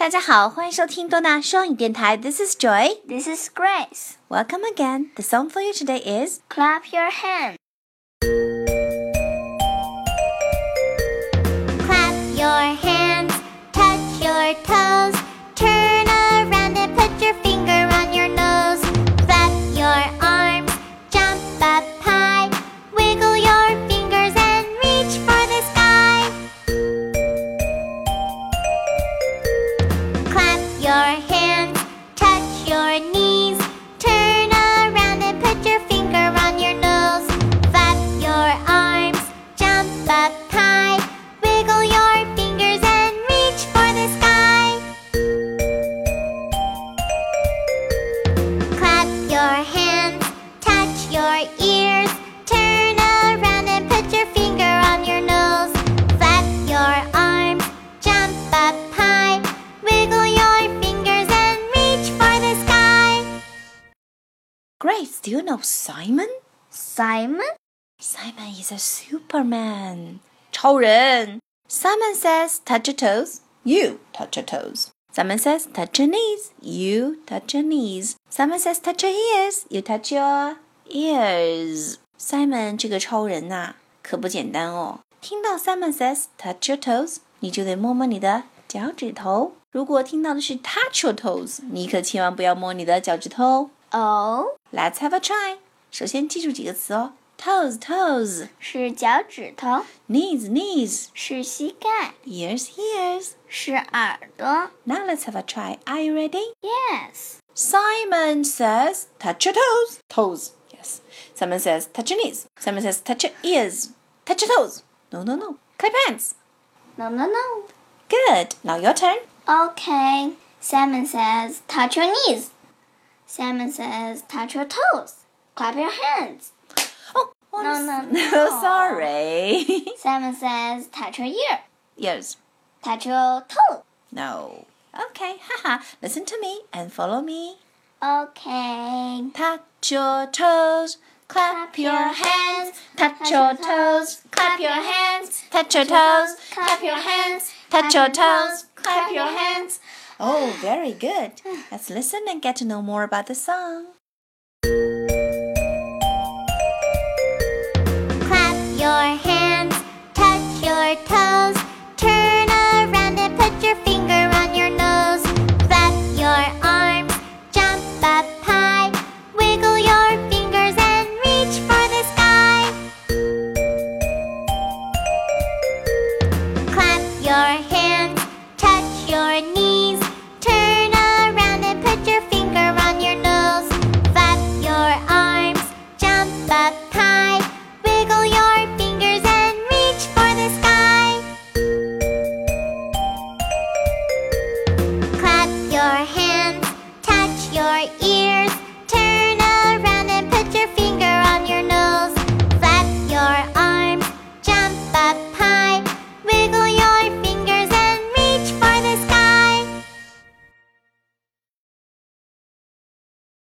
大家好，欢迎收听多纳双语电台。This is Joy. This is Grace. Welcome again. The song for you today is Clap your hands. Your ears, turn around and put your finger on your nose. Flap your arms, jump up high, wiggle your fingers and reach for the sky. Grace. Do you know Simon? Simon? Simon is a Superman. 超人. Simon says, touch your toes. You touch your toes. Simon says, touch your knees. You touch your knees. Simon says, touch your ears. You touch your ears. Simon 这个超人呐、可不简单哦。听到 Simon says, touch your toes，你就得摸摸你的脚趾头。如果听到的是 touch your toes，你可千万不要摸你的脚趾头。 Oh， Let's have a try. 首先记住几个词哦：toes toes, 是脚趾头， knees knees, 是膝盖， ears ears. 是耳朵。 Now let's have a try. Are you ready? Yes. Simon says, touch your toes. Toes. Yes. Simon says, touch your knees. Simon says, touch your ears. Touch your toes. No, no, no. Clap hands. No, no, no. Good. Now your turn. Okay. Simon says, touch your knees. Simon says, touch your toes. Clap your hands. Oh, oh, No, no, no. sorry. Simon says, touch your ear. Ears. Touch your toe. No. Okay. Haha. Listen to me and follow me. Okay. Touch your toes, clap your hands. Touch your toes, clap your hands. Touch your toes, clap your hands. Touch your toes, clap your hands. Oh, very good. Let's listen and get to know more about the song. that tight. Wiggle your